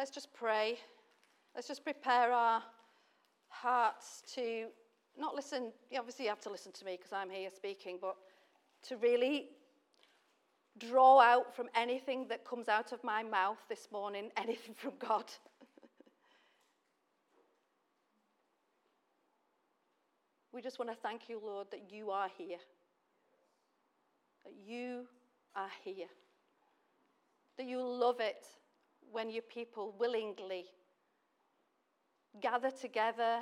let's just pray. Let's just prepare our hearts to not listen. Obviously, you have to listen to me because I'm here speaking, but to really draw out from anything that comes out of my mouth this morning, anything from God. we just want to thank you, Lord, that you are here. That you are here. That you love it when your people willingly gather together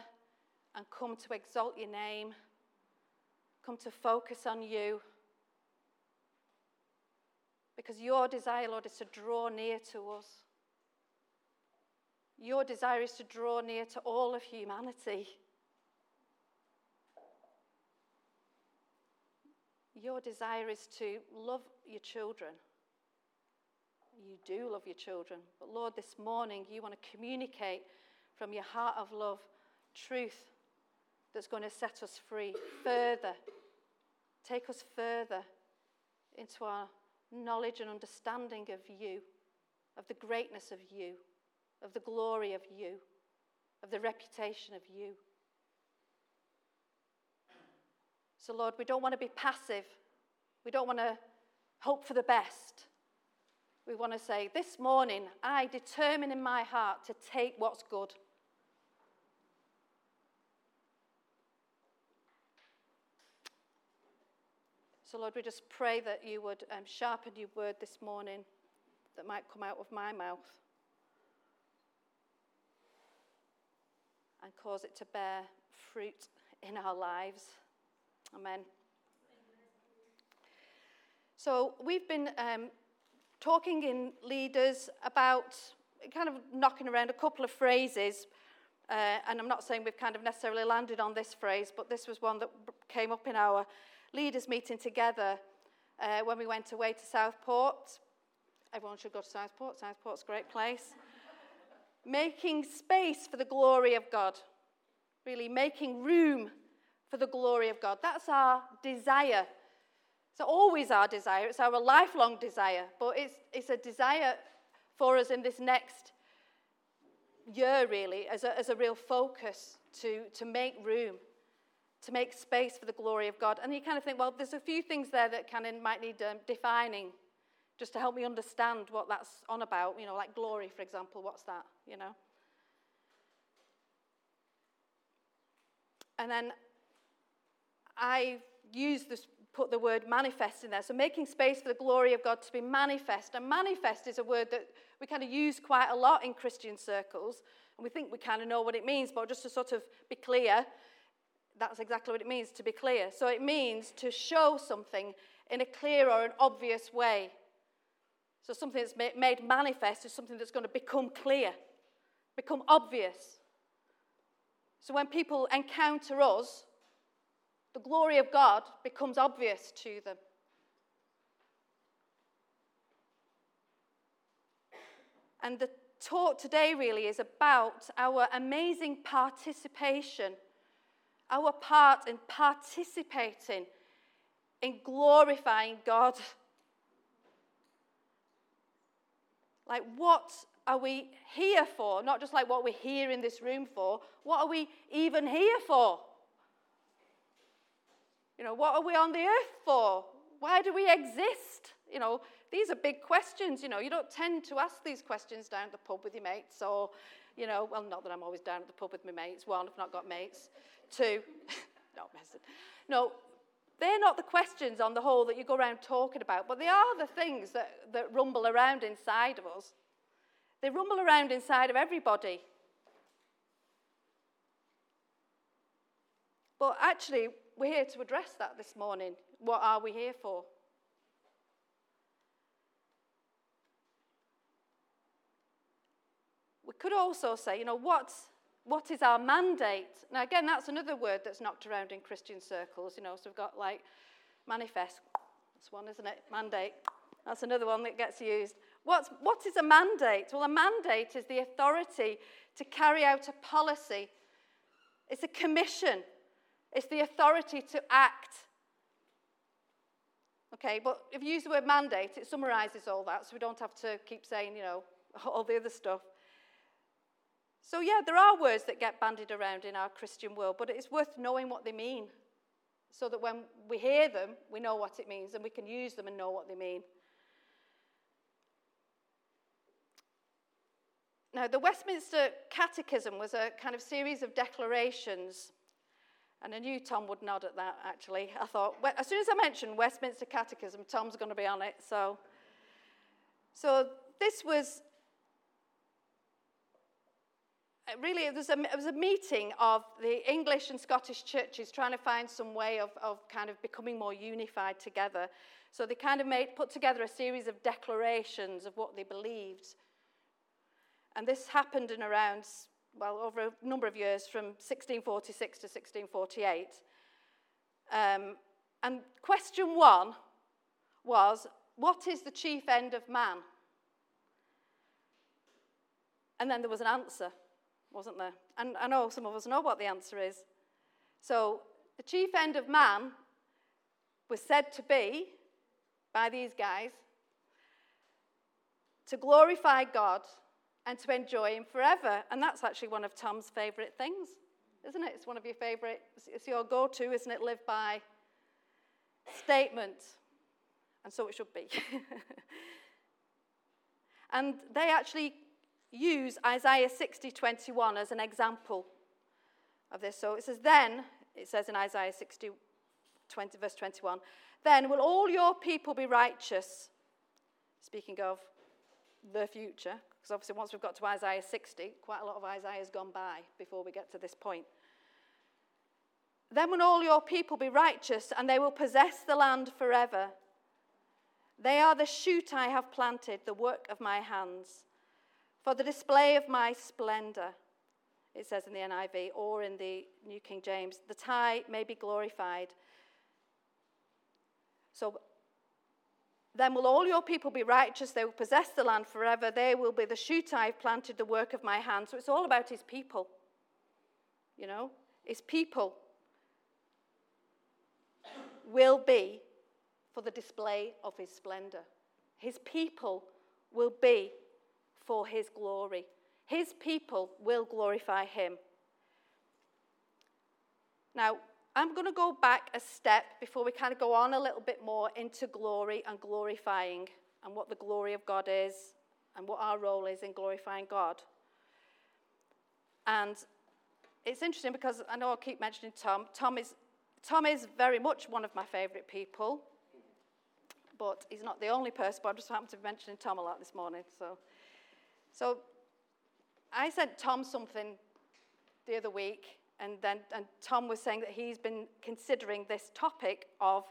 and come to exalt your name, come to focus on you. Because your desire, Lord, is to draw near to us. Your desire is to draw near to all of humanity. Your desire is to love your children. You do love your children. But Lord, this morning you want to communicate from your heart of love truth that's going to set us free further, take us further into our knowledge and understanding of you, of the greatness of you, of the glory of you, of the reputation of you. So, Lord, we don't want to be passive. We don't want to hope for the best. We want to say, This morning, I determine in my heart to take what's good. So, Lord, we just pray that you would um, sharpen your word this morning that might come out of my mouth and cause it to bear fruit in our lives. Amen. So, we've been um, talking in leaders about kind of knocking around a couple of phrases. Uh, and I'm not saying we've kind of necessarily landed on this phrase, but this was one that came up in our leaders meeting together uh, when we went away to Southport. Everyone should go to Southport. Southport's a great place. making space for the glory of God. Really making room for the glory of God. That's our desire. It's always our desire. It's our lifelong desire. But it's, it's a desire for us in this next year, really, as a, as a real focus to, to make room to make space for the glory of God. And you kind of think, well, there's a few things there that kind of might need um, defining just to help me understand what that's on about. You know, like glory, for example. What's that? You know? And then I use this, put the word manifest in there. So making space for the glory of God to be manifest. And manifest is a word that we kind of use quite a lot in Christian circles. And we think we kind of know what it means, but just to sort of be clear, that's exactly what it means to be clear. So it means to show something in a clear or an obvious way. So something that's made manifest is something that's going to become clear, become obvious. So when people encounter us, the glory of God becomes obvious to them. And the talk today really is about our amazing participation our part in participating in glorifying God. Like, what are we here for? Not just like what we're here in this room for. What are we even here for? You know, what are we on the earth for? Why do we exist? You know, these are big questions. You know, you don't tend to ask these questions down at the pub with your mates or, you know, well, not that I'm always down at the pub with my mates. One, I've not got mates. Two, not messing. No, they're not the questions on the whole that you go around talking about, but they are the things that, that rumble around inside of us. They rumble around inside of everybody. But actually, we're here to address that this morning. What are we here for? We could also say, you know, what's what is our mandate? Now, again, that's another word that's knocked around in Christian circles, you know, so we've got like manifest. That's one, isn't it? Mandate. That's another one that gets used. What's, what is a mandate? Well, a mandate is the authority to carry out a policy, it's a commission, it's the authority to act. Okay, but if you use the word mandate, it summarizes all that, so we don't have to keep saying, you know, all the other stuff. So, yeah, there are words that get bandied around in our Christian world, but it's worth knowing what they mean so that when we hear them, we know what it means and we can use them and know what they mean. Now, the Westminster Catechism was a kind of series of declarations, and I knew Tom would nod at that actually. I thought, as soon as I mentioned Westminster Catechism, Tom's going to be on it. So, so this was uh, really it was, a, it was a meeting of the English and Scottish churches trying to find some way of, of kind of becoming more unified together. So they kind of made, put together a series of declarations of what they believed. And this happened in around, well, over a number of years from 1646 to 1648. Um, and question one was what is the chief end of man? And then there was an answer wasn't there? And I know some of us know what the answer is. So, the chief end of man was said to be, by these guys, to glorify God and to enjoy Him forever. And that's actually one of Tom's favourite things, isn't it? It's one of your favourite, it's your go to, isn't it? Live by statement. And so it should be. and they actually use Isaiah 60 21 as an example of this. So it says, Then, it says in Isaiah 60, 20, verse 21, then will all your people be righteous. Speaking of the future, because obviously once we've got to Isaiah 60, quite a lot of Isaiah has gone by before we get to this point. Then will all your people be righteous, and they will possess the land forever. They are the shoot I have planted, the work of my hands for the display of my splendor, it says in the NIV or in the New King James, that I may be glorified. So then will all your people be righteous, they will possess the land forever, they will be the shoot I've planted, the work of my hand. So it's all about his people. You know, his people will be for the display of his splendor. His people will be for his glory. His people will glorify him. Now, I'm going to go back a step before we kind of go on a little bit more into glory and glorifying and what the glory of God is and what our role is in glorifying God. And it's interesting because I know I keep mentioning Tom. Tom is, Tom is very much one of my favourite people, but he's not the only person. But I just happened to be mentioning Tom a lot this morning. So so I sent Tom something the other week, and then and Tom was saying that he's been considering this topic of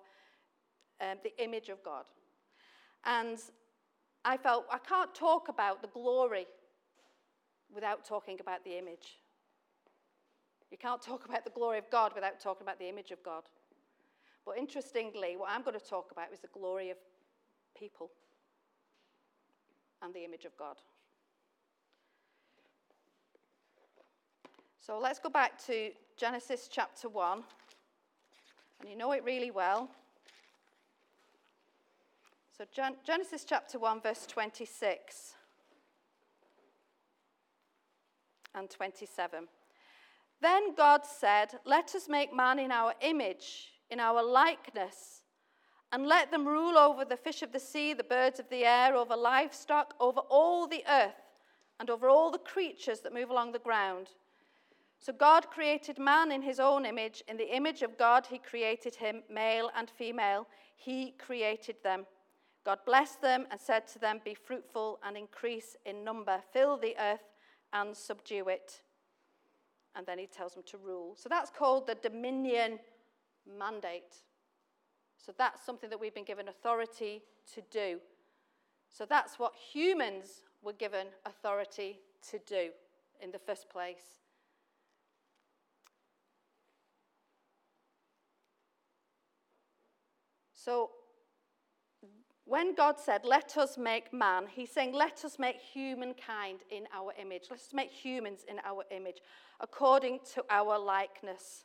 um, the image of God. And I felt I can't talk about the glory without talking about the image. You can't talk about the glory of God without talking about the image of God. But interestingly, what I'm going to talk about is the glory of people and the image of God. So let's go back to Genesis chapter 1. And you know it really well. So, Gen- Genesis chapter 1, verse 26 and 27. Then God said, Let us make man in our image, in our likeness, and let them rule over the fish of the sea, the birds of the air, over livestock, over all the earth, and over all the creatures that move along the ground. So God created man in his own image. In the image of God, he created him, male and female. He created them. God blessed them and said to them, Be fruitful and increase in number, fill the earth and subdue it. And then he tells them to rule. So that's called the dominion mandate. So that's something that we've been given authority to do. So that's what humans were given authority to do in the first place. So when God said, Let us make man, he's saying, Let us make humankind in our image. Let's make humans in our image, according to our likeness,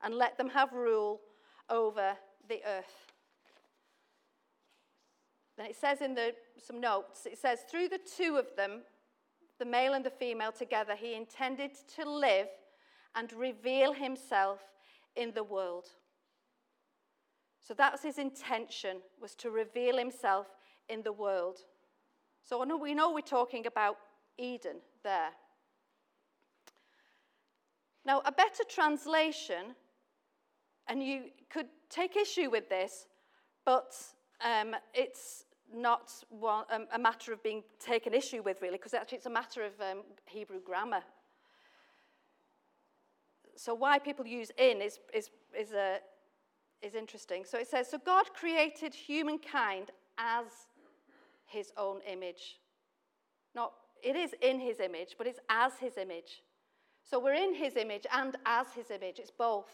and let them have rule over the earth. Then it says in the, some notes, it says, Through the two of them, the male and the female together, he intended to live and reveal himself in the world. So that's his intention, was to reveal himself in the world. So we know we're talking about Eden there. Now, a better translation, and you could take issue with this, but um, it's not one, um, a matter of being taken issue with, really, because actually it's a matter of um, Hebrew grammar. So, why people use in is, is, is, a, is interesting. So, it says, So God created humankind as his own image. Not, it is in his image, but it's as his image. So we're in his image and as his image. It's both.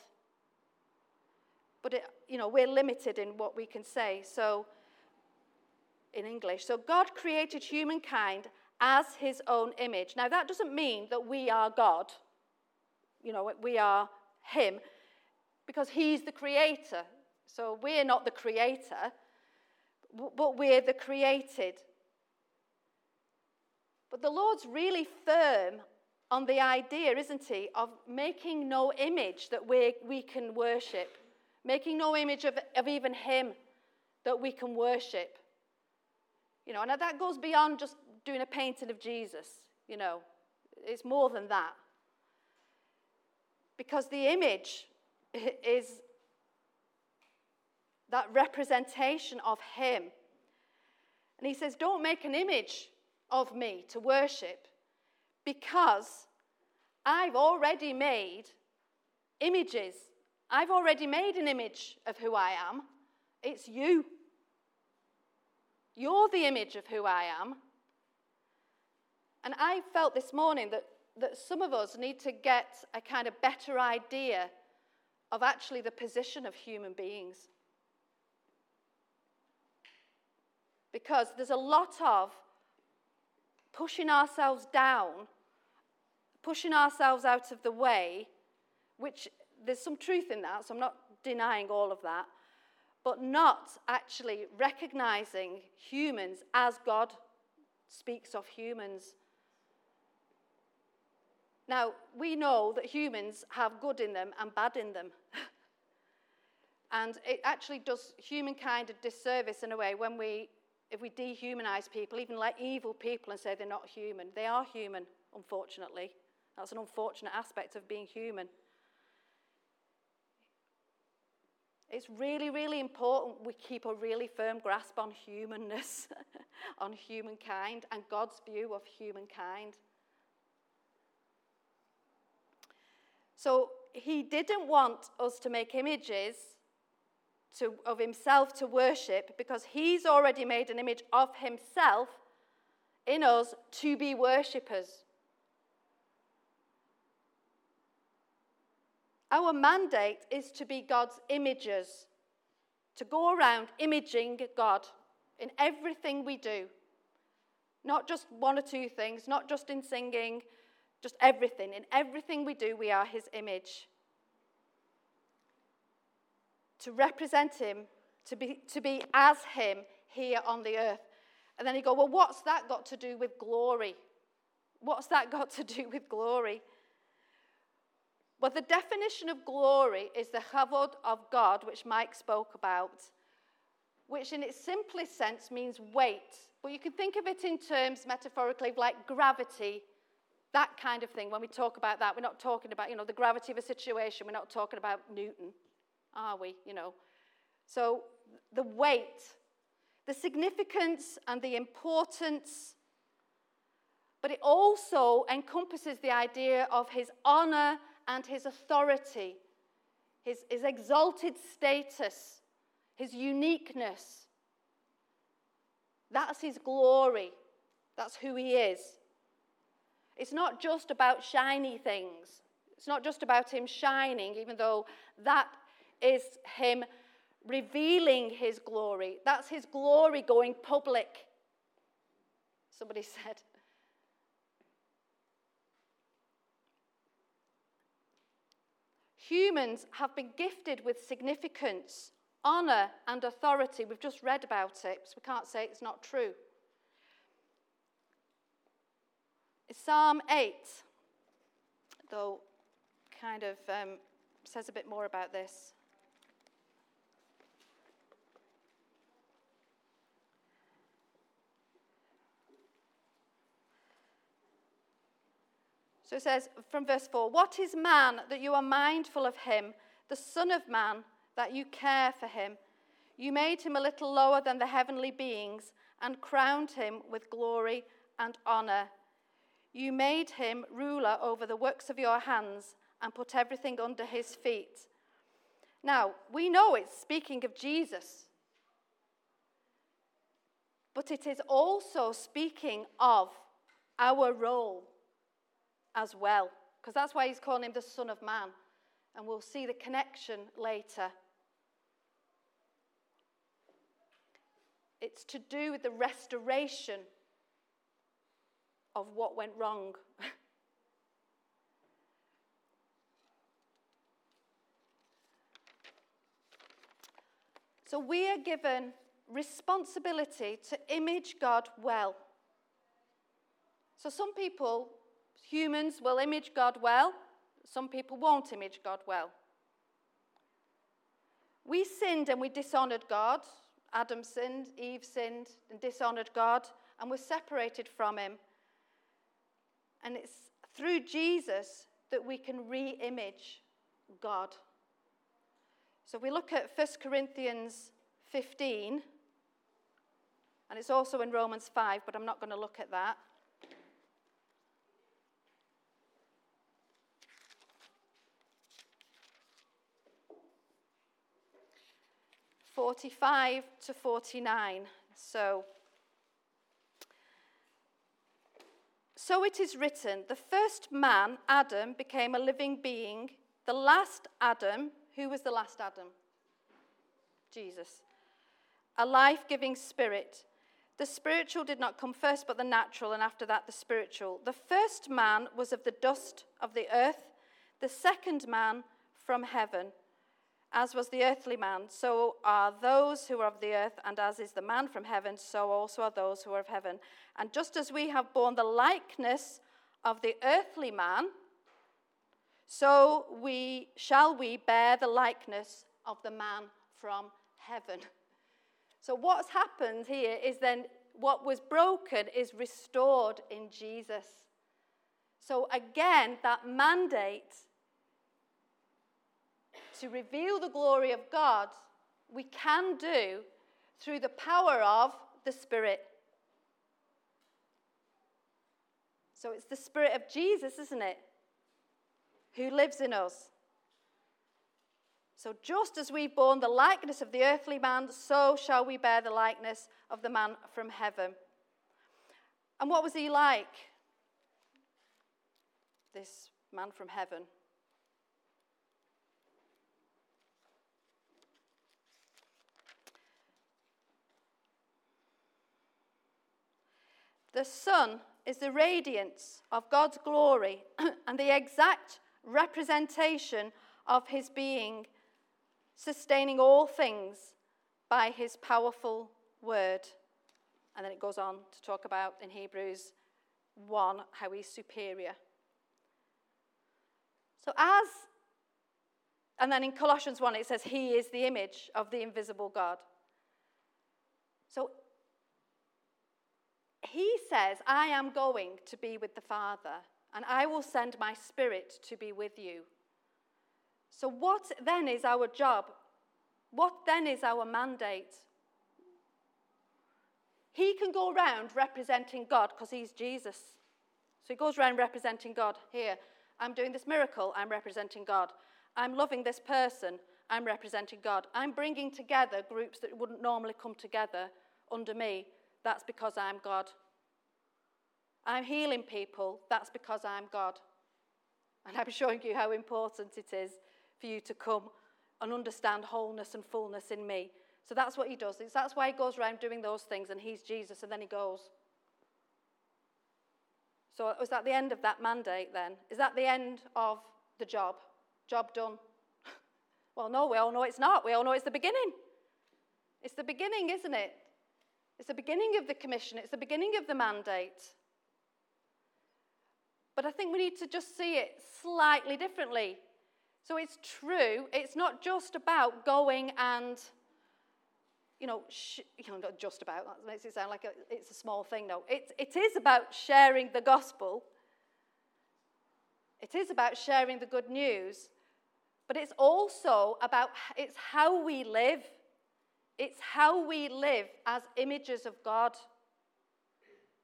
But, it, you know, we're limited in what we can say. So, in English. So, God created humankind as his own image. Now, that doesn't mean that we are God. You know, we are him because he's the creator. So, we're not the creator, but we're the created. But the Lord's really firm on the idea, isn't he, of making no image that we, we can worship, making no image of, of even him that we can worship. You know, and that goes beyond just doing a painting of Jesus, you know, it's more than that. Because the image is that representation of him. And he says, Don't make an image of me to worship because I've already made images. I've already made an image of who I am. It's you. You're the image of who I am. And I felt this morning that, that some of us need to get a kind of better idea of actually the position of human beings. Because there's a lot of pushing ourselves down, pushing ourselves out of the way, which there's some truth in that, so I'm not denying all of that, but not actually recognizing humans as God speaks of humans. Now, we know that humans have good in them and bad in them. And it actually does humankind a disservice in a way when we if we dehumanize people, even like evil people, and say they're not human, they are human, unfortunately. That's an unfortunate aspect of being human. It's really, really important we keep a really firm grasp on humanness, on humankind, and God's view of humankind. So, he didn't want us to make images to, of himself to worship because he's already made an image of himself in us to be worshippers. Our mandate is to be God's imagers, to go around imaging God in everything we do. Not just one or two things, not just in singing, just everything. In everything we do, we are his image to represent him, to be, to be as him here on the earth. And then you go, well, what's that got to do with glory? What's that got to do with glory? Well, the definition of glory is the chavod of God, which Mike spoke about, which in its simplest sense means weight. But you can think of it in terms metaphorically of like gravity, that kind of thing. When we talk about that, we're not talking about, you know, the gravity of a situation. We're not talking about Newton are we? You know. So the weight, the significance and the importance, but it also encompasses the idea of his honor and his authority, his, his exalted status, his uniqueness. That's his glory. That's who he is. It's not just about shiny things. It's not just about him shining, even though that is him revealing his glory. That's his glory going public. Somebody said. Humans have been gifted with significance, honor, and authority. We've just read about it, so we can't say it's not true. Psalm 8, though, kind of um, says a bit more about this. So it says from verse 4 What is man that you are mindful of him, the Son of Man that you care for him? You made him a little lower than the heavenly beings and crowned him with glory and honor. You made him ruler over the works of your hands and put everything under his feet. Now, we know it's speaking of Jesus, but it is also speaking of our role as well, because that's why he's calling him the Son of Man. And we'll see the connection later. It's to do with the restoration of what went wrong. so we are given responsibility to image God well. So some people Humans will image God well, some people won't image God well. We sinned and we dishonored God. Adam sinned, Eve sinned and dishonored God, and we're separated from Him. And it's through Jesus that we can re image God. So we look at 1 Corinthians 15, and it's also in Romans 5, but I'm not going to look at that. 45 to 49. So, so it is written the first man, Adam, became a living being. The last Adam, who was the last Adam? Jesus. A life giving spirit. The spiritual did not come first, but the natural, and after that, the spiritual. The first man was of the dust of the earth, the second man from heaven. As was the earthly man, so are those who are of the earth, and as is the man from heaven, so also are those who are of heaven. And just as we have borne the likeness of the earthly man, so we shall we bear the likeness of the man from heaven. So what's happened here is then what was broken is restored in Jesus. So again, that mandate to reveal the glory of God, we can do through the power of the Spirit. So it's the Spirit of Jesus, isn't it? Who lives in us. So just as we've borne the likeness of the earthly man, so shall we bear the likeness of the man from heaven. And what was he like? This man from heaven. The Son is the radiance of God's glory and the exact representation of his being, sustaining all things by his powerful word. And then it goes on to talk about in Hebrews 1 how he's superior. So, as, and then in Colossians 1, it says, He is the image of the invisible God. So, he says, I am going to be with the Father, and I will send my Spirit to be with you. So, what then is our job? What then is our mandate? He can go around representing God because he's Jesus. So he goes around representing God. Here, I'm doing this miracle, I'm representing God. I'm loving this person, I'm representing God. I'm bringing together groups that wouldn't normally come together under me that's because I'm God. I'm healing people, that's because I'm God. And I'm showing you how important it is for you to come and understand wholeness and fullness in me. So that's what he does. That's why he goes around doing those things, and he's Jesus, and then he goes. So was that the end of that mandate then? Is that the end of the job? Job done? well, no, we all know it's not. We all know it's the beginning. It's the beginning, isn't it? It's the beginning of the commission, it's the beginning of the mandate. But I think we need to just see it slightly differently. So it's true, it's not just about going and, you know, sh- you know not just about, that makes it sound like a, it's a small thing. No, it, it is about sharing the gospel. It is about sharing the good news, but it's also about, it's how we live. It's how we live as images of God.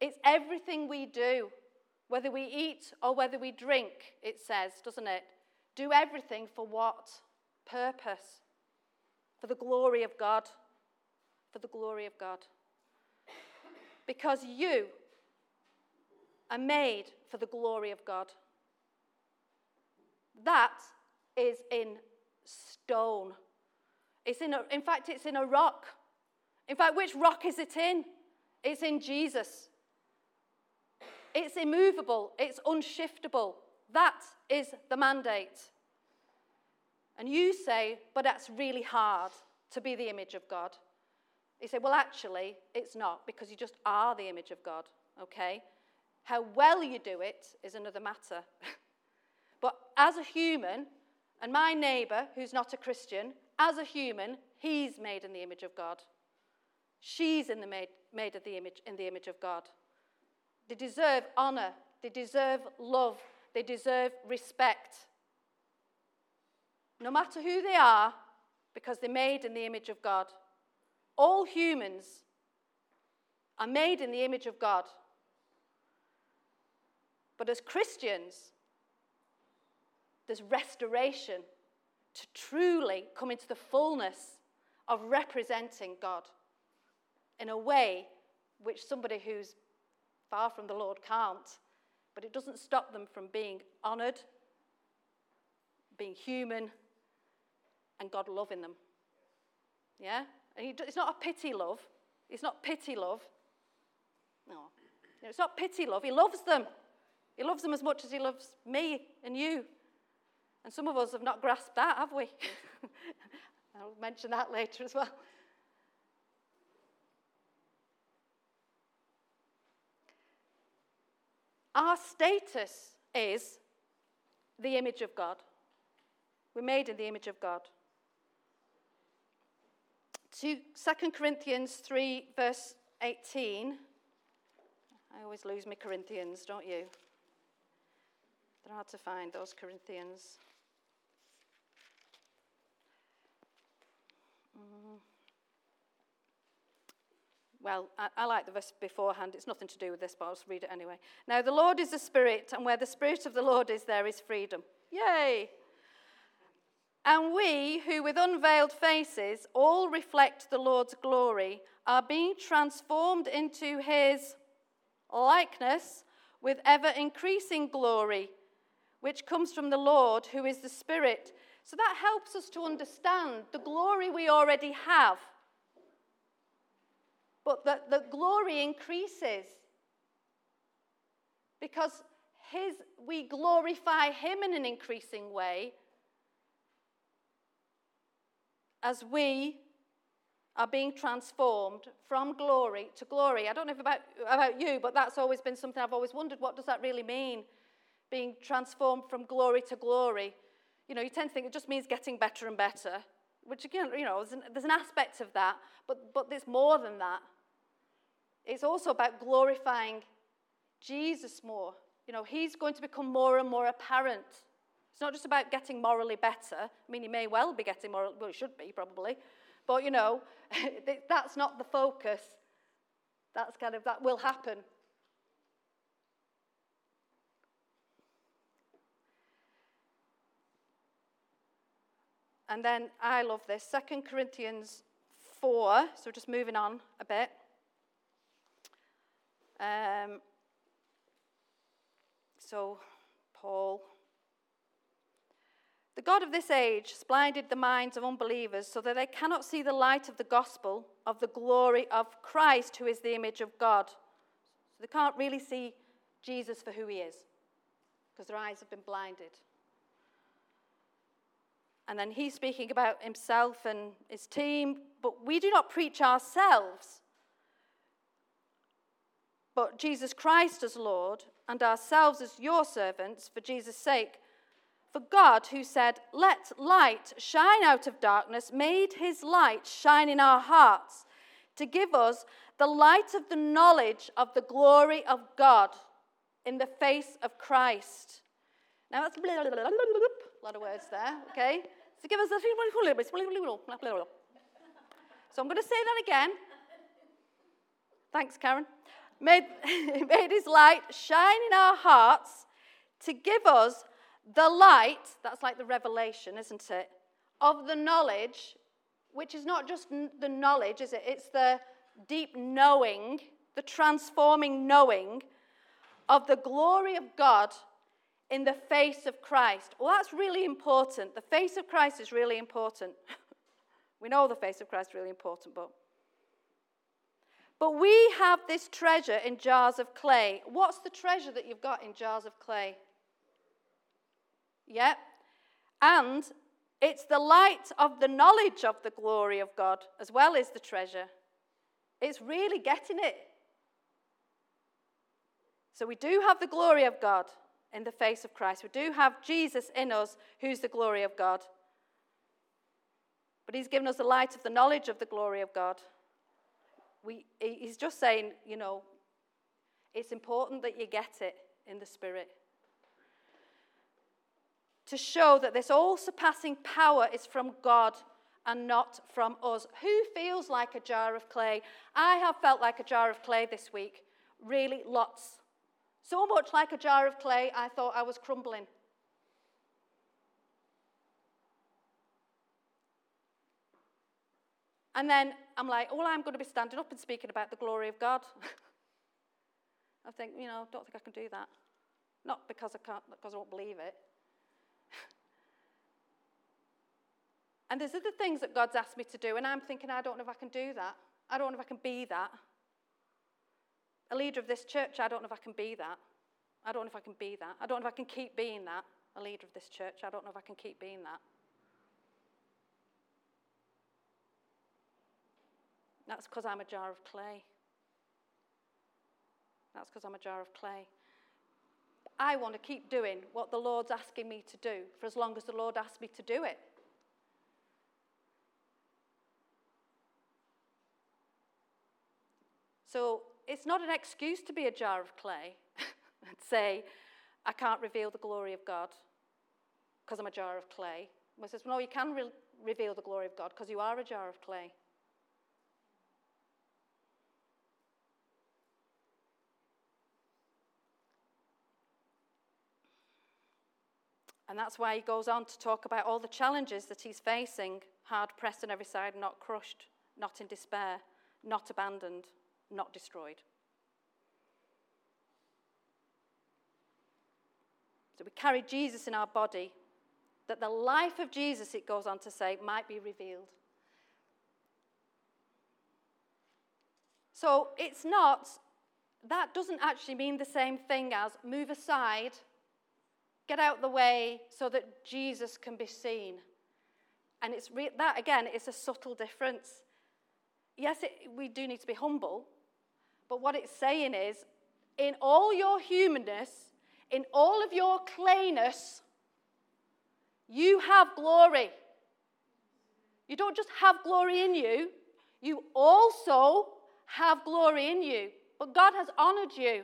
It's everything we do, whether we eat or whether we drink, it says, doesn't it? Do everything for what? Purpose. For the glory of God. For the glory of God. Because you are made for the glory of God. That is in stone. It's in, a, in fact, it's in a rock. In fact, which rock is it in? It's in Jesus. It's immovable, it's unshiftable. That is the mandate. And you say, but that's really hard to be the image of God. You say, well, actually, it's not because you just are the image of God, okay? How well you do it is another matter. but as a human, and my neighbor, who's not a Christian, as a human, he's made in the image of God. She's in the made, made of the image, in the image of God. They deserve honor. They deserve love. They deserve respect. No matter who they are, because they're made in the image of God. All humans are made in the image of God. But as Christians, there's restoration to truly come into the fullness of representing God in a way which somebody who's far from the Lord can't. But it doesn't stop them from being honored, being human, and God loving them. Yeah? And it's not a pity love. It's not pity love. No. no. It's not pity love. He loves them. He loves them as much as he loves me and you. And some of us have not grasped that, have we? I'll mention that later as well. Our status is the image of God. We're made in the image of God. To 2 Corinthians 3, verse 18. I always lose my Corinthians, don't you? They're hard to find, those Corinthians. Well, I, I, like the verse beforehand. It's nothing to do with this, but I'll just read it anyway. Now, the Lord is the Spirit, and where the Spirit of the Lord is, there is freedom. Yay! And we, who with unveiled faces all reflect the Lord's glory, are being transformed into his likeness with ever increasing glory, which comes from the Lord, who is the Spirit. So that helps us to understand the glory we already have but the, the glory increases because his, we glorify him in an increasing way as we are being transformed from glory to glory. I don't know about, about you, but that's always been something I've always wondered what does that really mean? Being transformed from glory to glory. You know, you tend to think it just means getting better and better, which again, you know, there's an, there's an aspect of that, but, but there's more than that. It's also about glorifying Jesus more. You know, he's going to become more and more apparent. It's not just about getting morally better. I mean, he may well be getting moral, well, he should be probably. But, you know, that's not the focus. That's kind of, that will happen. And then I love this. Second Corinthians 4, so just moving on a bit. Um, so, Paul. The God of this age has blinded the minds of unbelievers so that they cannot see the light of the gospel of the glory of Christ, who is the image of God. So they can't really see Jesus for who he is because their eyes have been blinded. And then he's speaking about himself and his team, but we do not preach ourselves but Jesus Christ as Lord, and ourselves as your servants for Jesus' sake. For God, who said, Let light shine out of darkness, made his light shine in our hearts to give us the light of the knowledge of the glory of God in the face of Christ. Now that's a lot of words there, okay? So give us a. So I'm going to say that again. Thanks, Karen. Made, made his light shine in our hearts to give us the light, that's like the revelation, isn't it? Of the knowledge, which is not just the knowledge, is it? It's the deep knowing, the transforming knowing of the glory of God in the face of Christ. Well, that's really important. The face of Christ is really important. we know the face of Christ is really important, but. But we have this treasure in jars of clay. What's the treasure that you've got in jars of clay? Yep. And it's the light of the knowledge of the glory of God as well as the treasure. It's really getting it. So we do have the glory of God in the face of Christ. We do have Jesus in us, who's the glory of God. But he's given us the light of the knowledge of the glory of God. We, he's just saying, you know, it's important that you get it in the Spirit. To show that this all surpassing power is from God and not from us. Who feels like a jar of clay? I have felt like a jar of clay this week. Really, lots. So much like a jar of clay, I thought I was crumbling. And then I'm like, well, I'm going to be standing up and speaking about the glory of God. I think, you know, I don't think I can do that. Not because I can't, because I won't believe it. and there's other things that God's asked me to do, and I'm thinking, I don't know if I can do that. I don't know if I can be that a leader of this church, I don't know if I can be that. I don't know if I can be that. I don't know if I can keep being that, a leader of this church. I don't know if I can keep being that. That's because I'm a jar of clay. That's because I'm a jar of clay. I want to keep doing what the Lord's asking me to do for as long as the Lord asks me to do it. So it's not an excuse to be a jar of clay and say, I can't reveal the glory of God because I'm a jar of clay. Well, says, no, you can re- reveal the glory of God because you are a jar of clay. And that's why he goes on to talk about all the challenges that he's facing hard pressed on every side, not crushed, not in despair, not abandoned not destroyed. So we carry Jesus in our body, that the life of Jesus, it goes on to say, might be revealed. So it's not, that doesn't actually mean the same thing as move aside, get out the way so that Jesus can be seen. And it's re- that, again, is a subtle difference. Yes, it, we do need to be humble, but what it's saying is, in all your humanness, in all of your clayness, you have glory. You don't just have glory in you, you also have glory in you. But God has honored you.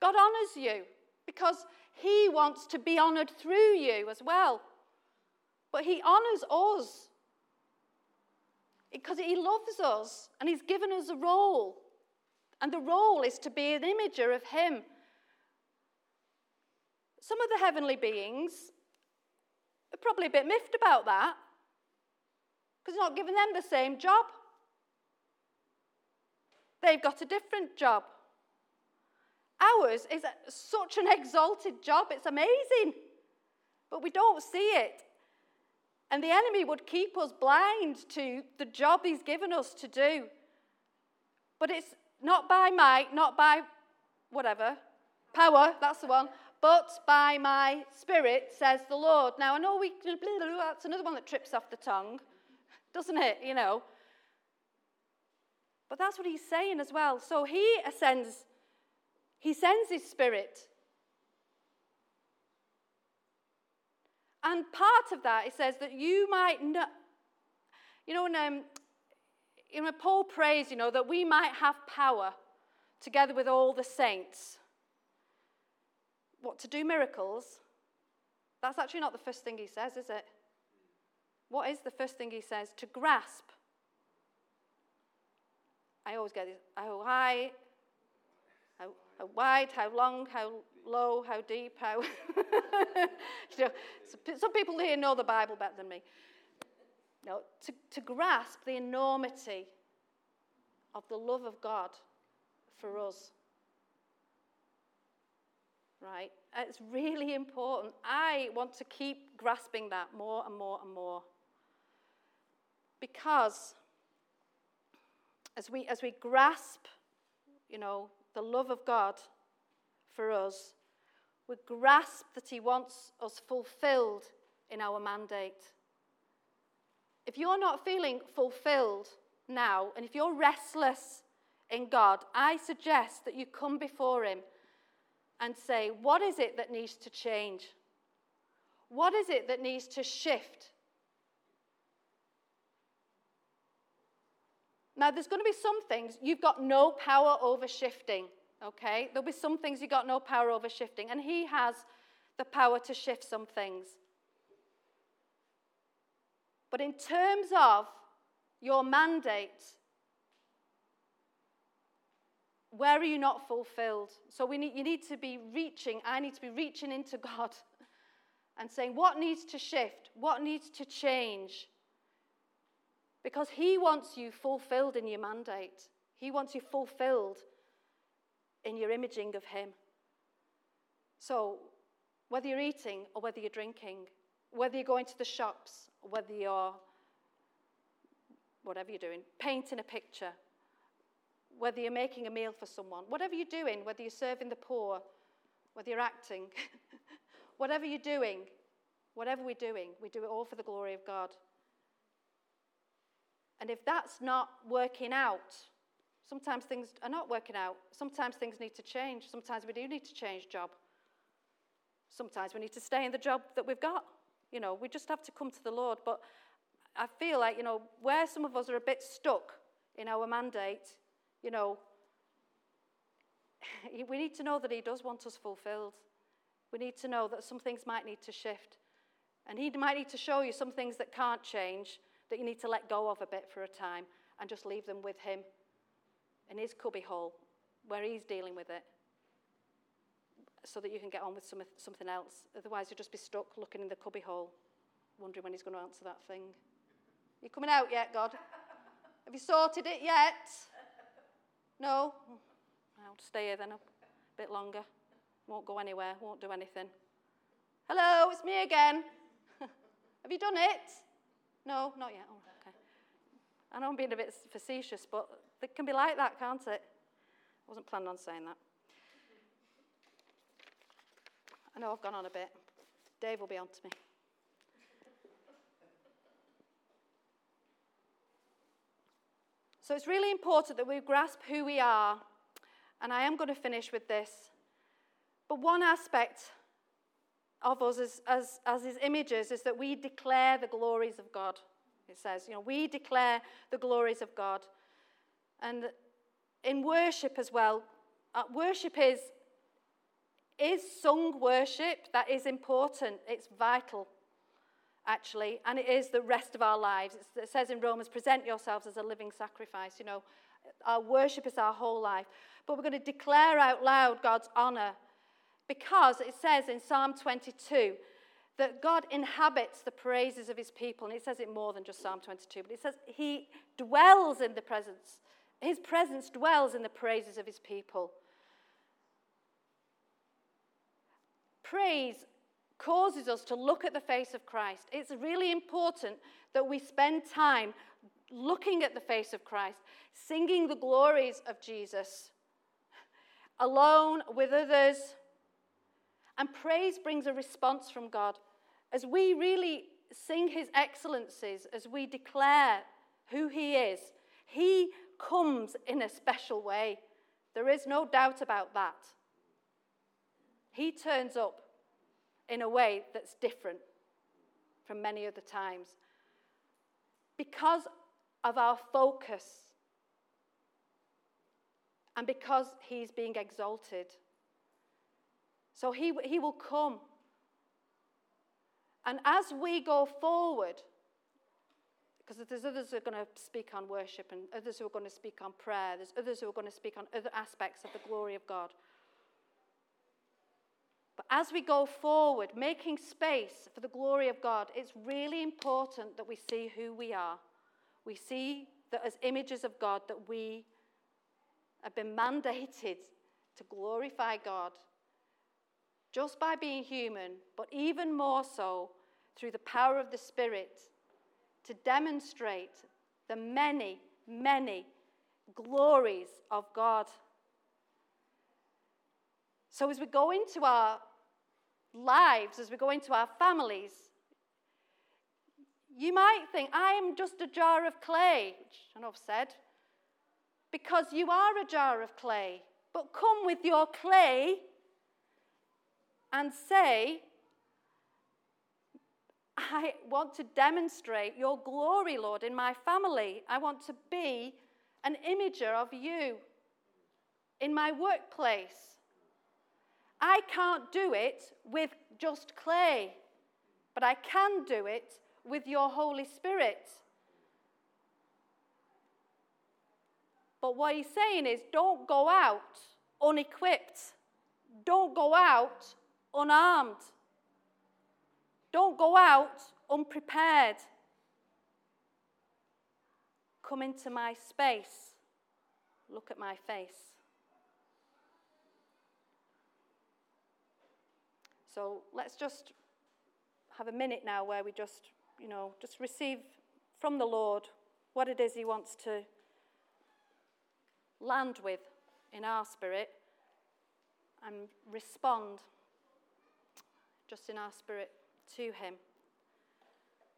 God honors you because He wants to be honored through you as well. But He honors us because He loves us and He's given us a role. And the role is to be an imager of Him. Some of the heavenly beings are probably a bit miffed about that because not giving them the same job. They've got a different job. Ours is such an exalted job, it's amazing. But we don't see it. And the enemy would keep us blind to the job he's given us to do. But it's not by might, not by whatever, power, that's the one, but by my spirit, says the Lord. Now, I know we, that's another one that trips off the tongue, doesn't it? You know. But that's what he's saying as well. So he ascends, He sends His Spirit. And part of that, it says that you might know, you know, when, um, you know, Paul prays, you know, that we might have power together with all the saints. What, to do miracles? That's actually not the first thing he says, is it? What is the first thing he says? To grasp. I always get this. High, how, how wide, how long, how low, how deep, how. you know, some people here know the Bible better than me. No, to, to grasp the enormity of the love of God for us. Right? It's really important. I want to keep grasping that more and more and more. Because as we, as we grasp, you know, the love of God for us, we grasp that He wants us fulfilled in our mandate. If you're not feeling fulfilled now, and if you're restless in God, I suggest that you come before Him and say, What is it that needs to change? What is it that needs to shift? Now, there's going to be some things you've got no power over shifting, okay? There'll be some things you've got no power over shifting, and He has the power to shift some things. But in terms of your mandate, where are you not fulfilled? So we need, you need to be reaching, I need to be reaching into God and saying, what needs to shift? What needs to change? Because He wants you fulfilled in your mandate, He wants you fulfilled in your imaging of Him. So, whether you're eating or whether you're drinking, whether you're going to the shops, whether you're, whatever you're doing, painting a picture, whether you're making a meal for someone, whatever you're doing, whether you're serving the poor, whether you're acting, whatever you're doing, whatever we're doing, we do it all for the glory of God. And if that's not working out, sometimes things are not working out. Sometimes things need to change. Sometimes we do need to change job. Sometimes we need to stay in the job that we've got. You know, we just have to come to the Lord. But I feel like, you know, where some of us are a bit stuck in our mandate, you know, we need to know that He does want us fulfilled. We need to know that some things might need to shift. And He might need to show you some things that can't change, that you need to let go of a bit for a time and just leave them with Him in His cubbyhole where He's dealing with it so that you can get on with some, something else. Otherwise, you'll just be stuck looking in the cubbyhole, wondering when He's going to answer that thing. You coming out yet, God? Have you sorted it yet? No? I'll stay here then a bit longer. Won't go anywhere, won't do anything. Hello, it's me again. Have you done it? No, not yet. Oh, okay. I know I'm being a bit facetious, but it can be like that, can't it? I wasn't planning on saying that. I know I've gone on a bit. Dave will be on to me. So it's really important that we grasp who we are. And I am going to finish with this. But one aspect of us as, as, as his images is that we declare the glories of God. It says, you know, we declare the glories of God. And in worship as well, uh, worship is, is sung worship. That is important, it's vital actually, and it is the rest of our lives. It's, it says in Romans, present yourselves as a living sacrifice. You know, our worship is our whole life. But we're going to declare out loud God's honor because it says in Psalm 22 that God inhabits the praises of his people. And it says it more than just Psalm 22, but it says he dwells in the presence, his presence dwells in the praises of his people. Praise causes us to look at the face of Christ. It's really important that we spend time looking at the face of Christ, singing the glories of Jesus, alone with others. And praise brings a response from God. As we really sing his excellencies, as we declare who he is, he comes in a special way. There is no doubt about that. He turns up in a way that's different from many other times because of our focus and because he's being exalted. So he, he will come. And as we go forward, because there's others who are going to speak on worship and others who are going to speak on prayer, there's others who are going to speak on other aspects of the glory of God. But as we go forward, making space for the glory of God, it's really important that we see who we are. We see that as images of God, that we have been mandated to glorify God just by being human, but even more so through the power of the Spirit to demonstrate the many, many glories of God. So, as we go into our lives, as we go into our families, you might think, I am just a jar of clay, which I know I've said, because you are a jar of clay. But come with your clay and say, I want to demonstrate your glory, Lord, in my family. I want to be an imager of you in my workplace. I can't do it with just clay, but I can do it with your Holy Spirit. But what he's saying is don't go out unequipped, don't go out unarmed. Don't go out unprepared. Come into my space. Look at my face. So let's just have a minute now where we just, you know, just receive from the Lord what it is He wants to land with in our spirit and respond just in our spirit to Him.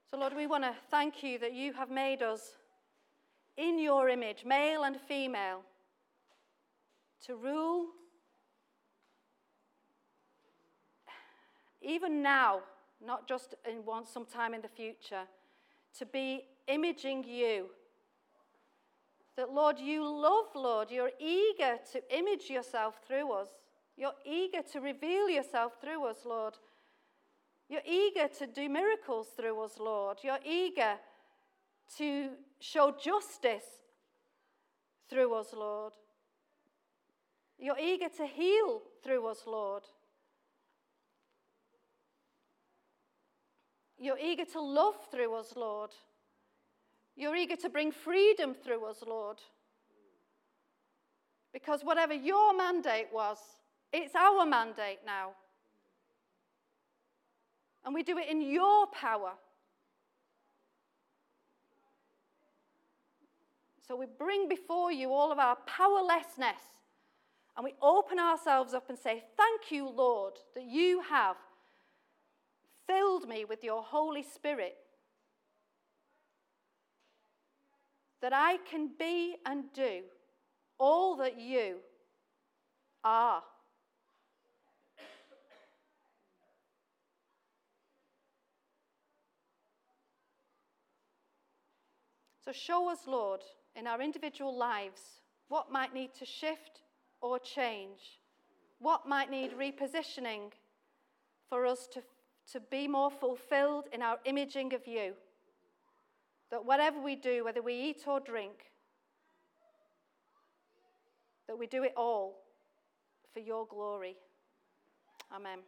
So, Lord, we want to thank you that you have made us in your image, male and female, to rule even now, not just in one sometime in the future, to be imaging you. That, Lord, you love, Lord, you're eager to image yourself through us. You're eager to reveal yourself through us, Lord. You're eager to do miracles through us, Lord. You're eager to show justice through us, Lord. You're eager to heal through us, Lord. You're eager to love through us, Lord. You're eager to bring freedom through us, Lord. Because whatever your mandate was, it's our mandate now. And we do it in your power. So we bring before you all of our powerlessness and we open ourselves up and say, Thank you, Lord, that you have filled me with your Holy Spirit, that I can be and do all that you are. So show us, Lord, in our individual lives what might need to shift or change, what might need repositioning for us to, to be more fulfilled in our imaging of you. That whatever we do, whether we eat or drink, that we do it all for your glory. Amen.